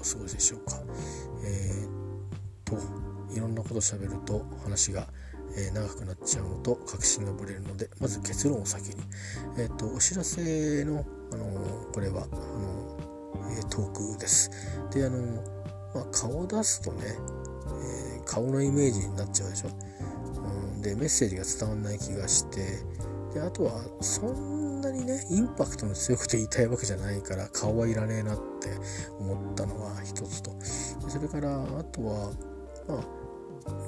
お過ごしでしょうか。えー、といろんなこと喋ると話が、えー、長くなっちゃうのと確信がぶれるのでまず結論を先に、えーと、お知らせの、あのこれはあの、えトークです。であの、まあ、顔を出すとね、え顔のイメージになっちゃうでしょ。うん、でメッセージが伝わらない気がしてであとはそんなにねインパクトの強くて言いたいわけじゃないから顔はいらねえなっって思ったのが一つと。それからあとはまあ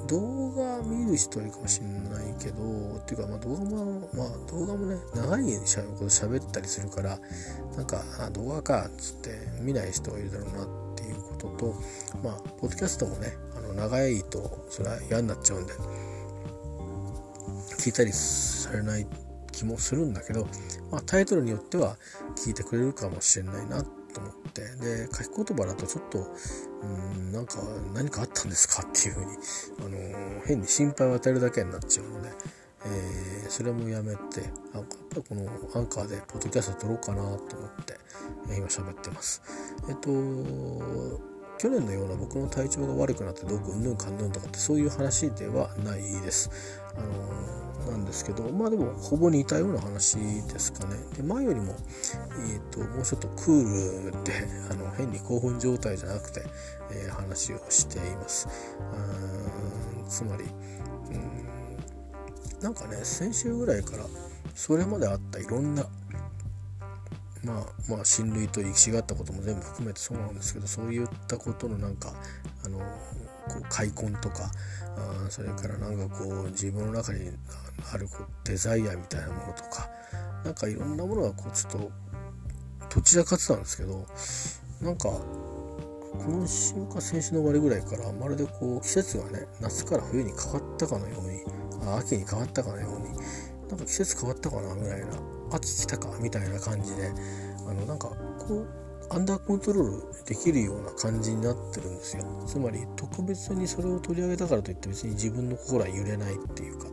動画見る人いるかもしれないけどっていうかまあ動画もまあ動画もね長いこと喋ったりするからなんかあ動画かっつって見ない人がいるだろうなっていうこととまあポッドキャストもねあの長いとそれは嫌になっちゃうんで聞いたりされない気もするんだけど、まあ、タイトルによっては聞いてくれるかもしれないなってと思ってで書き言葉だとちょっとうんなんか何かあったんですかっていうふうに、あのー、変に心配を与えるだけになっちゃうので、えー、それもやめてあやっぱりこのアンカーでポッドキャスト撮ろうかなと思って、今喋ってます。えっと去年のような僕の体調が悪くなってどうこうんぬんかんぬんとかってそういう話ではないです。あのーなんですけどまあでもほぼ似たような話ですかねで前よりも、えーと、もうちょっとクールで あの変に興奮状態じゃなくて、えー、話をしていますつまりうんなんかね先週ぐらいからそれまであったいろんなまあまあ親類と歴史があったことも全部含めてそうなんですけどそういったことのなんかあのこう開墾とかあそれからなんかこう自分の中にあるこうデザイアみたいなものとかなんかいろんなものがこうちょっとどちらかってたんですけどなんか今週か先週の終わりぐらいからまるでこう季節がね夏から冬に変わったかのようにあ秋に変わったかのようになんか季節変わったかなぐらいな秋来たかみたいな感じであのなんかこうアンダーコントロールできるような感じになってるんですよ。つまり特別にそれを取り上げたからといって別に自分の心は揺れないっていうか。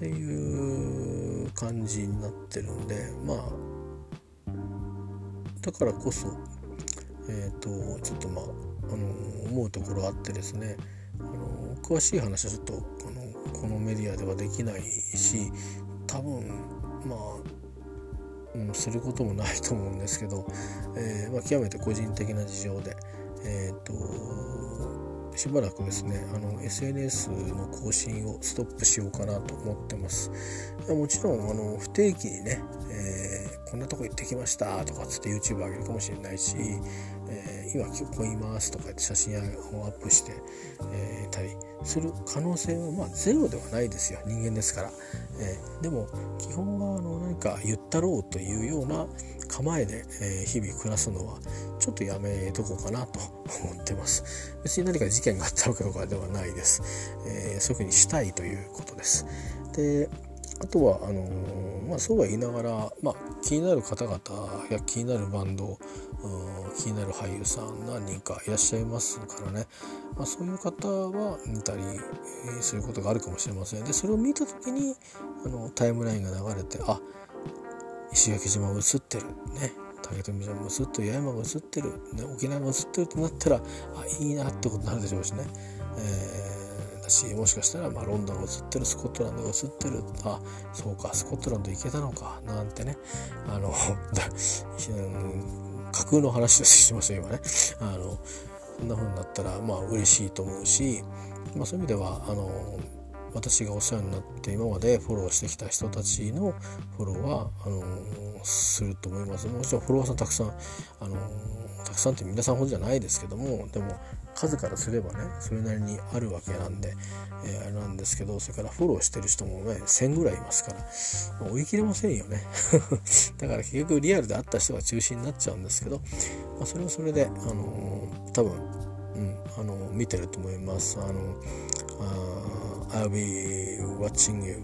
っていう感じになってるんでまあだからこそえっ、ー、とちょっとまああの思うところあってですねあの詳しい話はちょっとあのこのメディアではできないし多分まあうん、することもないと思うんですけど、えーまあ、極めて個人的な事情で、えーと、しばらくですねあの SNS の更新をストップしようかなと思ってます。もちろんあの不定期にね、えー、こんなとこ行ってきましたとかつって YouTube 上げるかもしれないし、今ここいますとかって写真をアップして、えー、たりする可能性はまあゼロではないですよ。人間ですから、えー、でも基本はあの何か言ったろうというような構えで、えー、日々暮らすのはちょっとやめとこうかなと 思ってます。別に何か事件があったわけとかではないです、えー、そういうふうにしたいということです。であとはあのー、まあ、そうは言いながら、まあ、気になる方々や気になるバンド気になる俳優さん何人かいらっしゃいますからね、まあ、そういう方は見たりすることがあるかもしれません。でそれを見た時にあのタイムラインが流れてあ石垣島が映ってる。ね。竹富島も映ってる。八重山が映ってる、ね、沖縄が映ってるってなったらあいいなってことになるでしょうしね、えー、しもしかしたら、まあ、ロンドンが映ってるスコットランドが映ってる。あそうかスコットランド行けたのか。なんてね。あの架空の話ですしますよ今ね。あのそんな風になったらまあ嬉しいと思うし、まあ、そういう意味ではあの私がお世話になって今までフォローしてきた人たちのフォローはあのすると思います。もちろんフォロワーさんたくさんあのたくさんって皆さんほどじゃないですけどもでも数からすればねそれなりにあるわけなんで、えー、あれなんですけどそれからフォローしてる人もね1,000ぐらいいますから、追い切れませんよね だから結局リアルで会った人が中心になっちゃうんですけど、まあ、それはそれで、あのー、多分、うん、あのー、見てると思います。あのあ I'll be watching you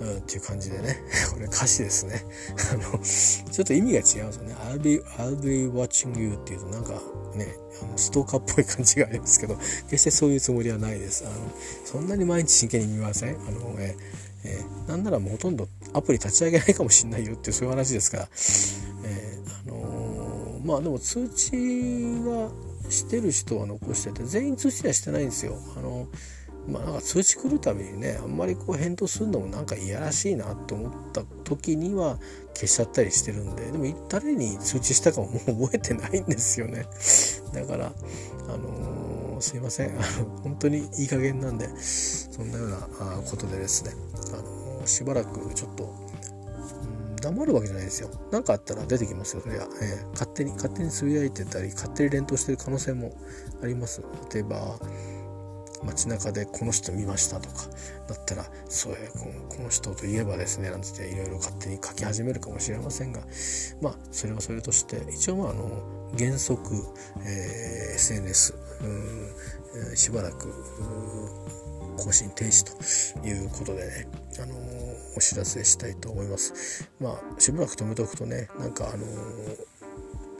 うんっていう感じでね。これ歌詞ですね。あのちょっと意味が違うんですよね。I'll be, I'll be watching you っていうとなんかねあのストーカーっぽい感じがありますけど 決してそういうつもりはないです。あのそんなに毎日真剣に見ません？あの、ええー、なんならもうほとんどアプリ立ち上げないかもしれないよっていうそういう話ですから、えー、あのまあでも通知はしてる人は残してて全員通知はしてないんですよ。あのまあなんか通知来るたびにねあんまりこう返答するのもなんかいやらしいなと思った時には消しちゃったりしてるんででも誰に通知したかももう覚えてないんですよね だからあのー、すいませんあの本当にいい加減なんでそんなようなことでですね、あのー、しばらくちょっと黙るわけじゃないですよ。何かあったら出てきますよ、それは。えー、勝手に、勝手につぶやいてたり、勝手に連投してる可能性もあります。例えば、街中でこの人見ましたとかだったらそうやこの人といえばですねなんていろいろ勝手に書き始めるかもしれませんがまあそれはそれとして一応まああの原則、えー、SNS しばらく更新停止ということでね、あのお知らせしたいと思います。まあしばらく止めておくとねなんかあの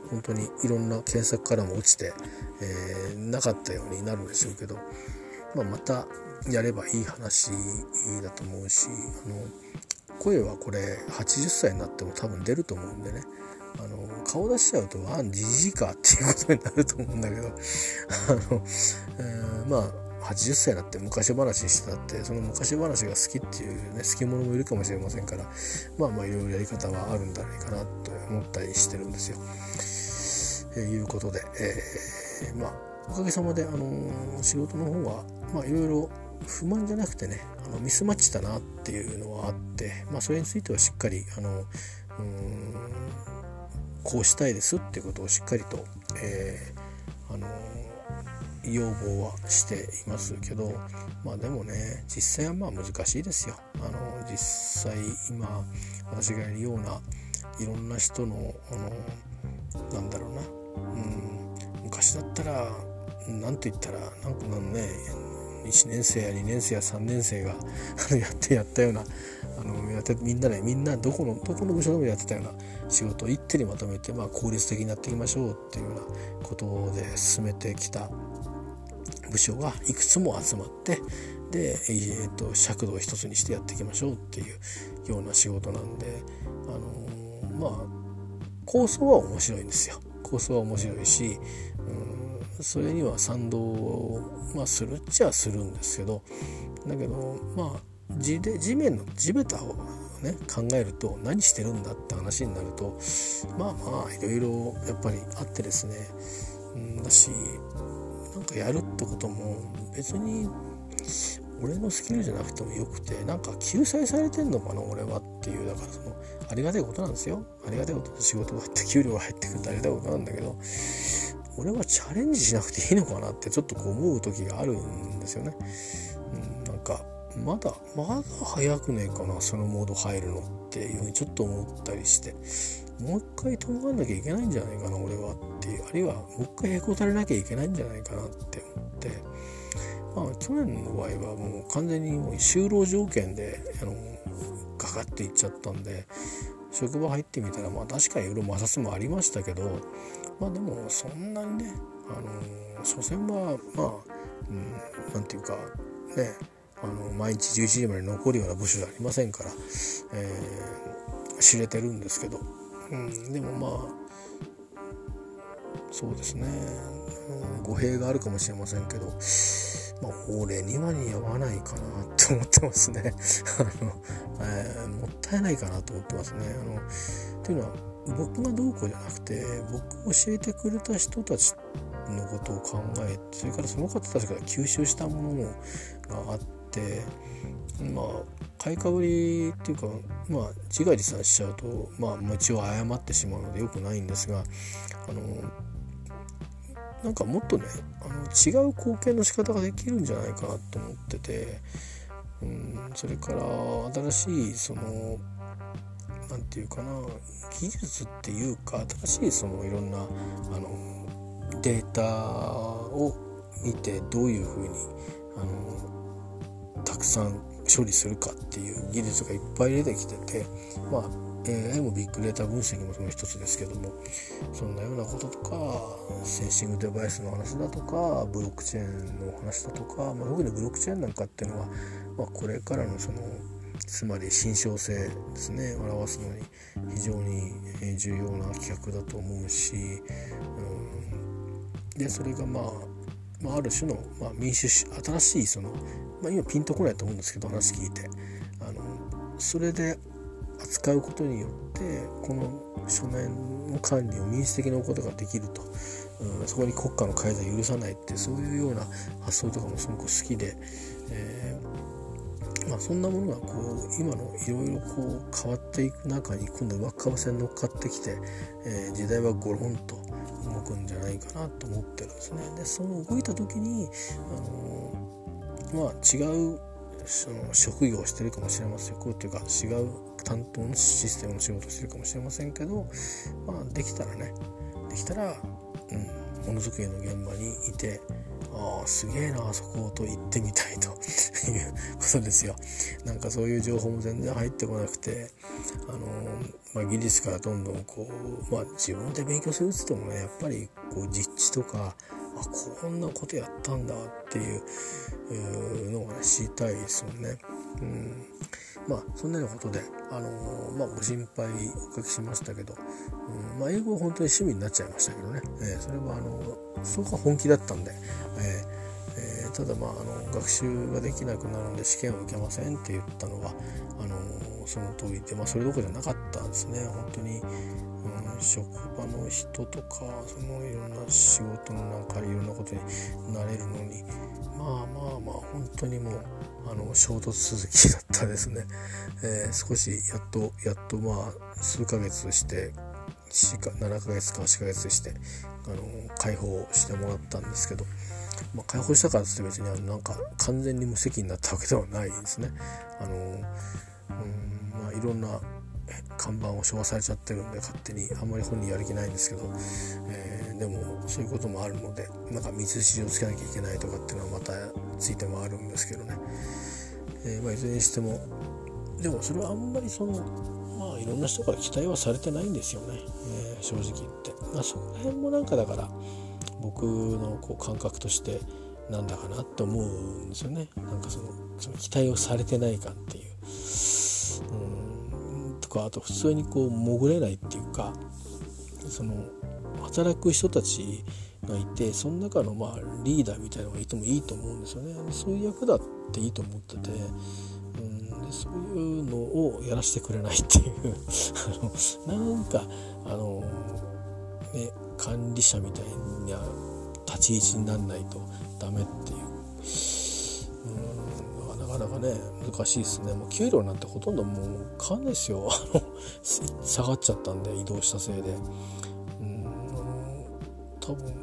本当にいろんな検索からも落ちて、えー、なかったようになるんでしょうけど、まあ、またやればいい話だと思うしあの声はこれ80歳になっても多分出ると思うんでねあの顔出しちゃうと「あんじじいか」っていうことになると思うんだけど あの、えー、まあ80歳になって昔話してたってその昔話が好きっていうね好き者もいるかもしれませんからまあまあいろいろやり方はあるんじゃないかなと思ったりしてるんですよ。えー、いうことで、えー、まあおかげさまで、あのー、仕事の方はまあいろいろ不満じゃなくてねあのミスマッチだなっていうのはあって、まあ、それについてはしっかりあのうんこうしたいですっていうことをしっかりと、えー、あの要望はしていますけどまあでもね実際はまあ難しいですよ。あの実際今私がやるようないろんな人のあのなんだろうな、うん、昔だったら何て言ったらなんかね1年生や2年生や3年生が やってやったようなあのやってみんなでみんなどこのどこの部署でもやってたような仕事を一手にまとめて、まあ、効率的にやっていきましょうっていうようなことで進めてきた部署がいくつも集まってで、えーと、尺度を一つにしてやっていきましょうっていうような仕事なんで、あのー、まあ構想は面白いんですよ。構想は面白いし、うん、それには賛同、まあ、するっちゃするんですけどだけどまあ地で地面の地べたをね考えると何してるんだって話になるとまあまあいろいろやっぱりあってですね、うん、だしなんかやるってことも別に俺のスキルじゃなくてもよくてなんか救済されてんのかな俺はっていうだからそのありがたいことなんですよ。ありがたいこと仕事が入って給料が入ってくるってありがたいことなんだけど俺はチャレンジしなくていいのかなってちょっとこう思う時があるんですよね、うん、なんかまだまだ早くねえかなそのモード入るのっていうふうにちょっと思ったりして。もう一回とんがんなきゃいけないんじゃないかな俺はっていう。あるいはもう一回へこたれなきゃいけないんじゃないかなって思って。まあ去年の場合はもう完全にもう就労条件であのかかっていっちゃったんで職場入ってみたらまあ確かにいろいろ摩擦もありましたけどまあでもそんなにねあの所詮はまあ、うん、なんていうかねあの毎日11時まで残るような部署じゃありませんから、えー、知れてるんですけどうん、でもまあそうですね、うん、語弊があるかもしれませんけどまあ俺には似合わないかなって思ってますね。あの、えー、もったいないかなと思ってますね。あのっていうのは僕がどうこうじゃなくて僕を教えてくれた人たちのことを考えてそれからその方たちから吸収したものがあってまあ買いかぶりっていうかまあ自画自賛しちゃうとまあ一応謝ってしまうのでよくないんですがあのなんかもっとねあの違う貢献の仕方ができるんじゃないかなと思ってて、うん、それから新しいその何て言うかな技術っていうか新しいそのいろんなあのデータを見てどういうふうにあのたくさん処理するかっていう技術がいっぱい出てきててまあ AI もビッグデータ分析もその一つですけどもそんなようなこととかセンシングデバイスの話だとかブロックチェーンの話だとか、まあ、特にブロックチェーンなんかっていうのは、まあ、これからのそのつまり心象性ですね。表すのに非常に重要な企画だと思うし、うん、でそれがまあまあ、ある種の、まあ、民主新しいその、まあ、今ピンとこないと思うんですけど話聞いて。あのそれで扱うことによってこの書面の管理を民主的に置くことができると、うん、そこに国家の改ざんを許さないってそういうような発想とかもすごく好きで、えー、まあ、そんなものがこう今のいろいろこう変わっていく中に今度上川線乗っかってきて、えー、時代はゴロンと動くんじゃないかなと思ってるんですね。でその動いた時にあのまあ違うその職業をしてるかもしれませんこうっていうか違う担当のシステムの仕事をしてるかもしれませんけど、まあ、できたらねできたら、うん、ものづくりの現場にいてああすげえなあそこと行ってみたいという ことですよなんかそういう情報も全然入ってこなくてあの、まあ、技術からどんどんこう、まあ、自分で勉強するっつってもねやっぱりこう実地とかあこんなことやったんだっていうのが、ね、知りたいですよね。うん。まあそんなようなことで、あのー、まあ、ご心配おかけしましたけど、うんまあ、英語は本当に趣味になっちゃいましたけどね、えー、それはあのそこは本気だったんで、えーえー、ただまああの学習ができなくなるんで試験を受けませんって言ったのはあのその通りで、まあ、それどころじゃなかったんですね。本当に、職場の人とかそのいろんな仕事のなんかいろんなことになれるのにまあまあまあ本当にもうあの衝突続きだったですね、えー、少しやっとやっとまあ数ヶ月して7ヶ月か8ヶ月してあの解放してもらったんですけど、まあ、解放したからって別にあのなんか完全に無責任になったわけではないですね。あのうんまあ、いろんな看板を昭和されちゃってるんで勝手に。あんまり本人やる気ないんですけど、えー、でもそういうこともあるのでなんか道筋をつけなきゃいけないとかっていうのはまたついてもあるんですけどね、えー、まあ、いずれにしてもでもそれはあんまりそのまあいろんな人から期待はされてないんですよね、えー、正直言って、まあ、そこら辺もなんかだから僕のこう感覚としてなんだかなって思うんですよね。なんかそのその期待をされてない感っていう。かあと普通にこう潜れないっていうかその働く人たちがいてその中のまあリーダーみたいなのがいてもいいと思うんですよね。そういう役だっていいと思っててうんでそういうのをやらせてくれないっていう。あのなんかあのね管理者みたいな立ち位置になんないとダメっていう。かなかね難しいですね。もう給料なんてほとんどもう変わんないですよ。下がっちゃったんで移動したせいで。うん多分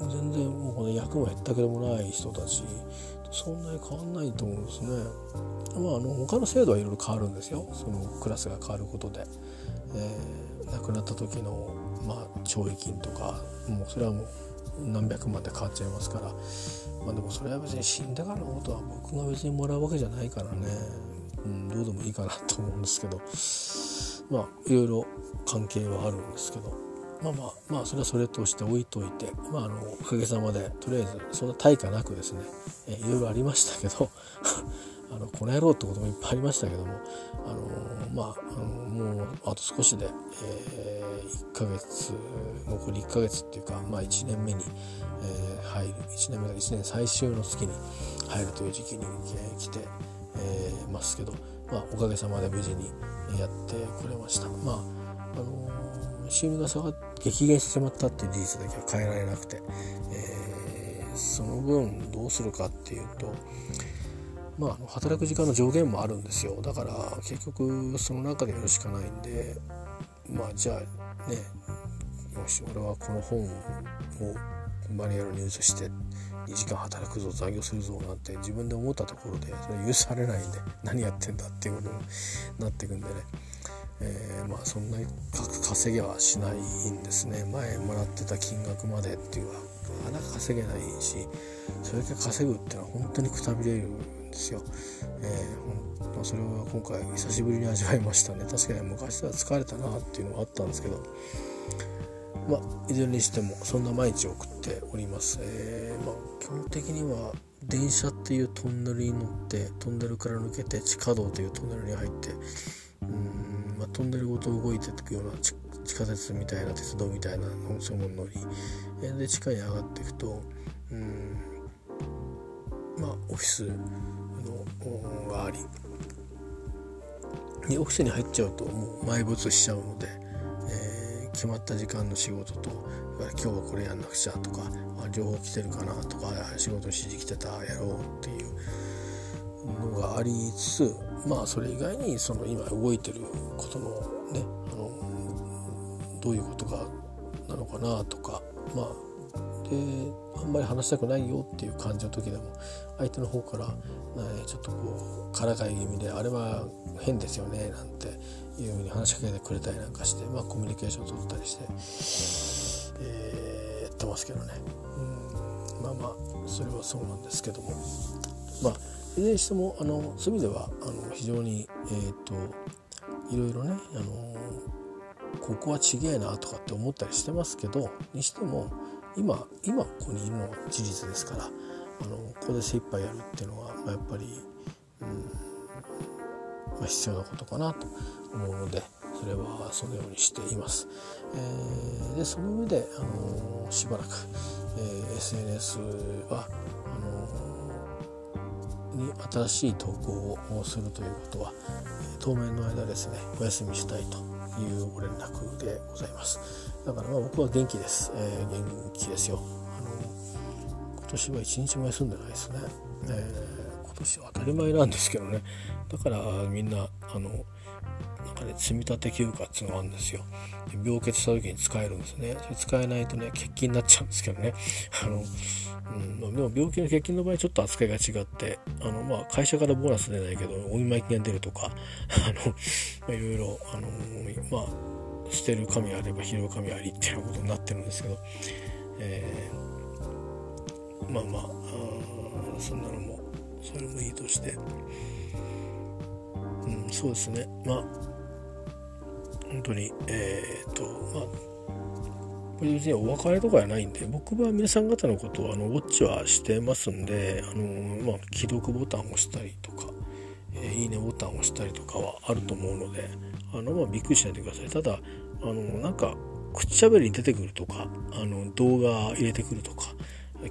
全然もうこの役も減ったけどもない人たち。そんなに変わんないと思うんですね。まあ、あの他の制度はいろいろ変わるんですよ。そのクラスが変わることで、えー、亡くなった時の、まあ、懲役金とかもうそれはもう何百万で変わっちゃいますから、まあ、でもそれは別に死んだからのことは僕が別にもらうわけじゃないからね、うん、どうでもいいかなと思うんですけど。まあいろいろ関係はあるんですけど。まあまあまあそれはそれとして置いといて。まああのおかげさまでとりあえずそんな対価なくですね、えいろいろありましたけど。のこの野郎ってこともいっぱいありましたけどもあのまああのもうあと少しで、えー、1ヶ月残り1ヶ月っていうかまあ1年目に、えー、入る1年目が1年最終の月に入るという時期に、えー、来て、えー、ますけど、まあ、おかげさまで無事にやってくれました。まああの収入が下が激減してしまったっていう事実だけは変えられなくて、えー、その分どうするかっていうとまあ働く時間の上限もあるんですよ。だから結局その中でやるしかないんでまあじゃあねよし俺はこの本をマニュアルに移して2時間働くぞ残業するぞなんて自分で思ったところでそれ許されないんで何やってんだっていうことになっていくんでね。えー、まあそんなに稼げはしないんですね。前もらってた金額までっていうのはなかなか稼げないしそれだけ稼ぐっていうのは本当にくたびれるんですよ、えーまあ、それは今回久しぶりに味わいましたね。確かに昔は疲れたなっていうのはあったんですけど。まあいずれにしてもそんな毎日送っております、えー、まあ、基本的には電車っていうトンネルに乗ってトンネルから抜けて地下道というトンネルに入ってうん、まあ、トンネルごと動いていくような地下鉄みたいな鉄道みたいなそういうもの乗りで地下に上がっていくとうんまあオフィスのがありでオフィスに入っちゃうともう埋没しちゃうので、えー、決まった時間の仕事と今日はこれやんなくちゃとか両方来てるかなとか仕事指示来てたやろうっていうのがありつつまあそれ以外にその今動いてることのねあのどういうことがなのかなとかまあであんまり話したくないよっていう感じの時でも相手の方から、えちょっとこうからかい気味で「あれは変ですよね」なんていうふうに話しかけてくれたりなんかして、まあ、コミュニケーションを取ったりして、えー、やってますけどね。うんまあまあそれはそうなんですけどもまあいずれにしてもあのそういう意味ではあの非常にえっ、ー、といろいろねあのここはちげえなとかって思ったりしてますけどにしても今今ここにいるのは事実ですからあのここで精一杯やるっていうのは、まあ、やっぱり、うんまあ、必要なことかなと思うのでそれはそのようにしています。えー、でその上で、あのしばらく、えー、SNS はあのに新しい投稿をするということは当面の間ですねお休みしたいというご連絡でございます。だからまあ僕は元気です、えー、元気ですよ。あの今年は一日も休んでないですね、えー、今年は当たり前なんですけどね。だからみんなあのなんかね積み立て休暇っていうのがあるんですよ。病欠した時に使えるんですね。それ使えないとね欠勤になっちゃうんですけどね。あのうん、でも病気の欠勤の場合ちょっと扱いが違ってあの、まあ、会社からボーナス出ないけどお見舞い金が出るとかあの、まあ、いろいろあの、まあ捨てる神あれば拾う神ありっていうことになってるんですけど、えー、まあまああそんなのもそれもいいとして、うん、そうですね。まあ本当にえー、っとまあ別にお別れとかじゃないんで僕は皆さん方のことをあのウォッチはしてますんであの、まあ、既読ボタンを押したりとか、え、いいねボタンを押したりとかはあると思うのであの、まあ、びっくりしないでくださいただあのなんか口しゃべりに出てくるとかあの動画入れてくるとか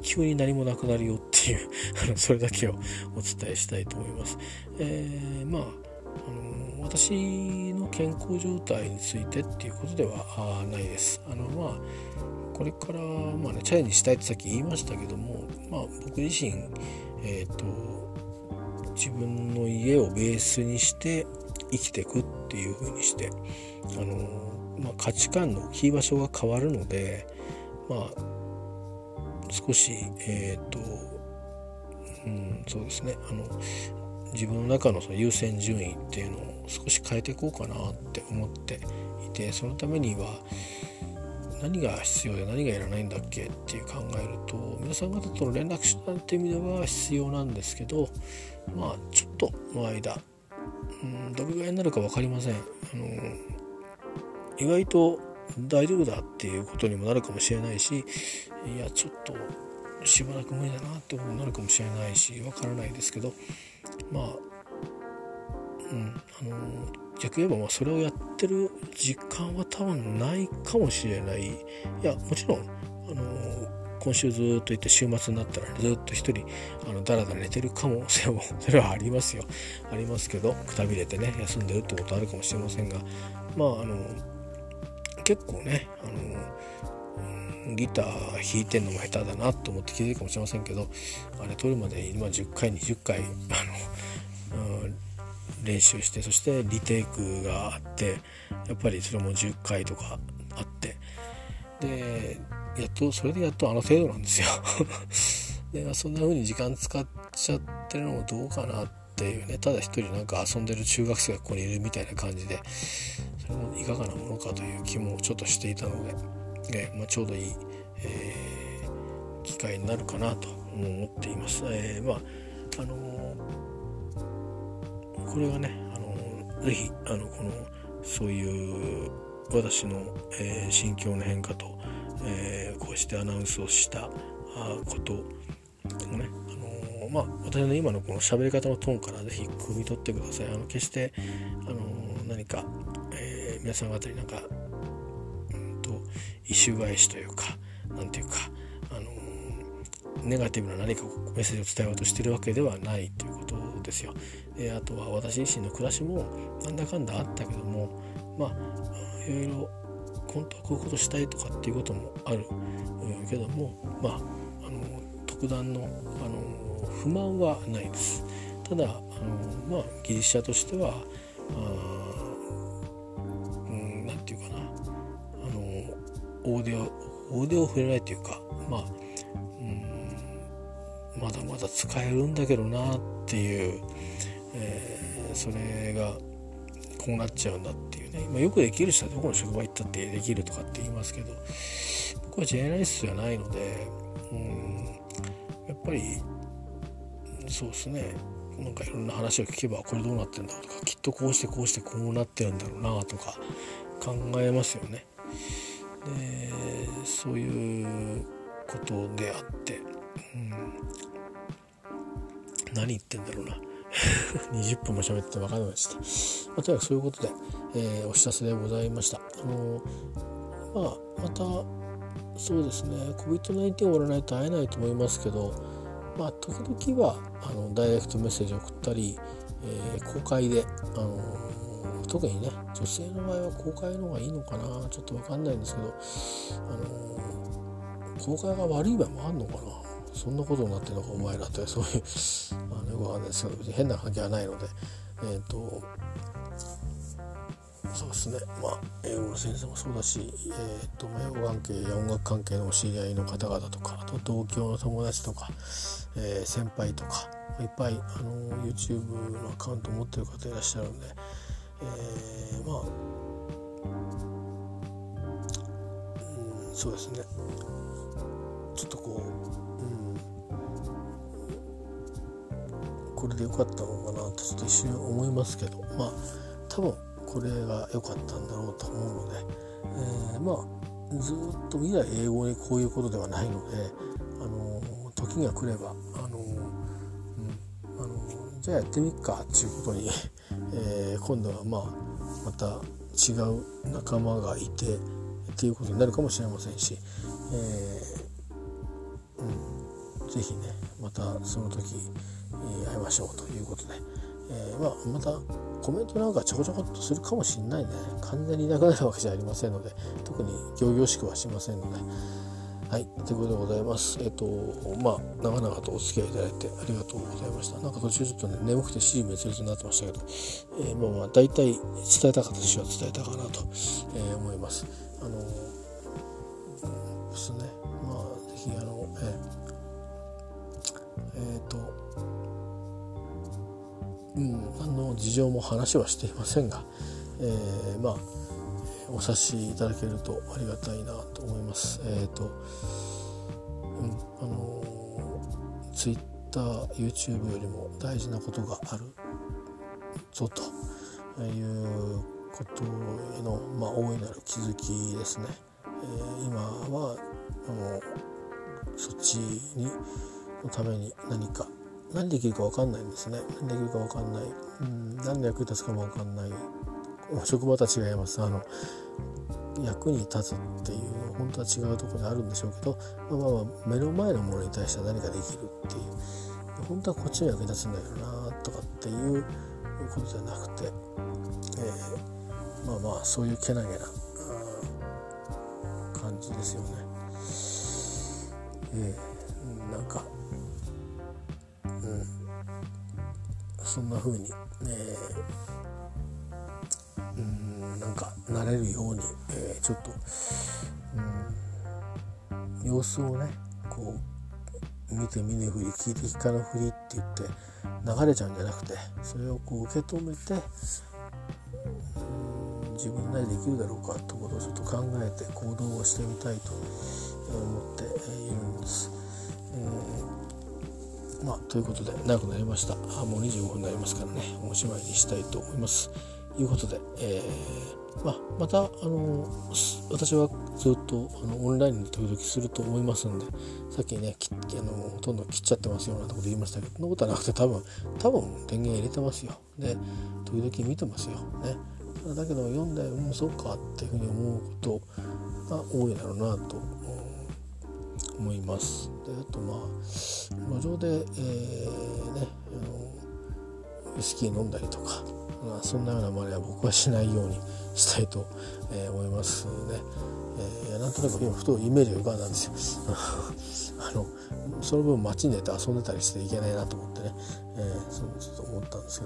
急に何もなくなるよっていう それだけをお伝えしたいと思います。えー、まああの私の健康状態についてっていうことではないです。あのまあこれから、まあね、チャレンジしたいってさっき言いましたけども、まあ、僕自身、えーと自分の家をベースにして生きていくっていう風にしてあの、まあ、価値観の置き場所が変わるのでまあ少しえっ、ー、とうんそうですね。あの自分の中のその優先順位っていうのを少し変えていこうかなって思っていてそのためには何が必要で何がいらないんだっけっていう考えると皆さん方との連絡手段っていう意味では必要なんですけどまあちょっとの間うんどれぐらいになるか分かりません。あの意外と大丈夫だっていうことにもなるかもしれないしいやちょっとしばらく無理だなってことになるかもしれないしわからないですけどまあうんあの逆に言えばまあそれをやってる時間は多分ないかもしれない。いやもちろんあの今週ずっと行って週末になったら、ずっと一人あのだらだら寝てる可能性も それはありますよ。ありますけどくたびれてね休んでるってことあるかもしれませんが。まああの結構ねあのギター弾いてんのも下手だなと思って気づいるかもしれませんけどあれ撮るまで今10回20回あの、うん、練習してそしてリテイクがあってやっぱりそれも10回とかあって。でやっとそれでやっとあの程度なんですよ。でそんな風に時間使っちゃってるのもどうかなっていうね。ただ一人なんか遊んでる中学生がここにいるみたいな感じでそれもいかがなものかという気もちょっとしていたので、ねまあ、ちょうどいい、えー、機会になるかなと思っています。えー、まああのー、これがね、あの、ぜひあのこのそういう私の、えー、心境の変化とえー、こうしてアナウンスをしたことをね、あのまあ私の今のこの喋り方のトーンから是非汲み取ってください。あの決してあの何か、えー、皆さん方になんか、うんと、異臭返しというか何ていうかあのネガティブな何かメッセージを伝えようとしてるわけではないということをですよ。であとは私自身の暮らしもなんだかんだあったけどもまあいろいろ本当はこういうことしたいとかっていうこともあるけどもまああの特段のあの不満はないです。ただあのまあ技術者としてはあうんなんていうかなあのオーディオオーディオ触れないというかまあうんまだまだ使えるんだけどなっていう、えー、それがこうなっちゃうんだっていうね、まあ、よくできる人はどこの職場行ったってできるとかって言いますけど僕はジェネラリストじゃないのでうんやっぱりそうですねなんかいろんな話を聞けばこれどうなってんだろうとかきっとこうしてこうしてこうなってるんだろうなとか考えますよね。でそういうことであって、うん、何言ってんだろうな。20分も喋って分かりました、まあ、とにかくそういうことで、えー、お知らせでございました。あのまあまたそうですね COVID-19 終わらないと会えないと思いますけどまあ時々はあのダイレクトメッセージを送ったり、えー、公開で、あの、特にね女性の場合は公開の方がいいのかなちょっと分かんないんですけど、あの、公開が悪い場合もあるのかな。そんなことになってるのかお前らってそういうあのよくわかんないですけど変な関係はないので。えっ、ー、とそうですね。まあ英語の先生もそうだし、えーと、英語関係や音楽関係のお知り合いの方々とかあと同郷の友達とか、えー、先輩とかいっぱいあの YouTube のアカウント持ってる方いらっしゃるんで、えー、まあ、うん、そうですね。ちょっとこうこれで良かったのかなとちょっと一瞬思いますけどまあ多分これが良かったんだろうと思うので、えー、まあずっと未来英語にこういうことではないので、あの時が来れば、あのうんあのじゃあやってみっかっていうことに、えー、今度はまあまた違う仲間がいてっていうことになるかもしれませんし、えーうん、ぜひねまたその時、会いましょうということで、えー、まあまたコメントなんかちょこちょこっとするかもしんないね。完全にいなくなるわけじゃありませんので特に仰々しくはしませんので。はいということでございます。えっ、とまあ長々とお付き合いいただいてありがとうございました。なんか途中ちょっとね眠くて死滅裂になってましたけど、えー、まあまあ大体伝えたかったしは伝えたかなと、えー、思います。あのですね。まあぜひあのえー、えー、とうん、あの事情も話はしていませんが、えー、まあお察しいただけるとありがたいなと思います。えっ、ー、と、うん、あの Twitter、YouTube よりも大事なことがあるぞということへの、まあ、大いなる気づきですね。えー、今はあのそっちにのために何か何できるか分かんないんですね。何できるか分かんない、うん、何の役に立つかも分かんない。職場とは違います。あの役に立つっていう本当は違うところにあるんでしょうけど、まあ、まあまあ目の前のものに対しては何かできるっていう。本当はこっちの役に立つんだけどなとかっていうことじゃなくて、えー、まあまあそういうけなげな感じですよね。えー、なんかそんな風に、えー、うんなんかなれるように、えー、ちょっと、うん、様子をねこう見て見ぬふり聞いて聞かぬふりって言って流れちゃうんじゃなくてそれをこう受け止めて、うん、自分なりできるだろうかってことをちょっと考えて行動をしてみたいと思っているんです。まあ、ということで長くなりました。あもう25分になりますからね。おしまいにしたいと思います。ということで、えーまあ、またあの私はずっとあのオンラインで時々すると思いますんでさっきねあのほとんど切っちゃってますようなこと言いましたけどそんなことはなくて多分多分電源入れてますよ。で時々見てますよ。ね。だけど読んでうんそうかっていうふうに思うことが多いだろうなと思いますであとまあ路上で、えー、ねあのウイスキー飲んだりとかまあ、そんなようなまねは僕はしないようにしたいと、えー、思いますね。えー、なんとなく今ふとイメージが浮かんだんですよ。あのその分街に出て遊んでたりしていけないなと思ってね、えー、そうちょっと思ったんですけ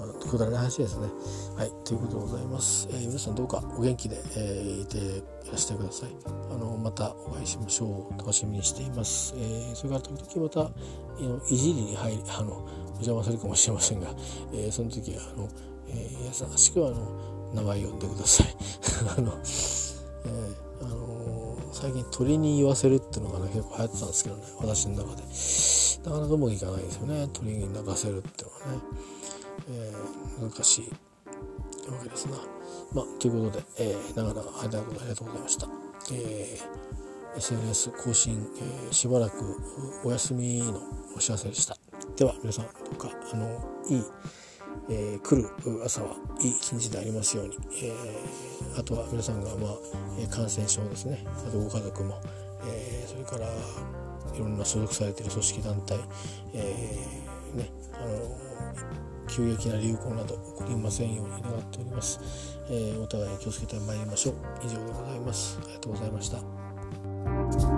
ど、まあ、くだらない話ですね。はいということでございます。えー、皆さんどうかお元気で、えー、いていらしてください。あのまたお会いしましょう。楽しみにしています。えー、それから時々またいじりに入りあのお邪魔するかもしれませんが、えー、その時はあの、えー、優しくあの名前呼んでください。あの、え、最近鳥に言わせるっていうのがね結構流行ってたんですけどね私の中でなかなかうまくいかないですよね鳥に泣かせるっていうのはね、えー、難しいわけですな。まあ、ということで、えー、長々間ありがとうございました。えー、SNS 更新、えー、しばらくお休みのお知らせでした。では皆さんどうかあのいい、えー、来る朝はいい一日でありますように、えー、あとは皆さんが、まあ、感染症ですね。あとご家族も、えー、それからいろんな所属されている組織団体、えー、ねあの急激な流行など起こりませんように願っております、えー、お互いに気をつけてまいりましょう。以上でございます。ありがとうございました。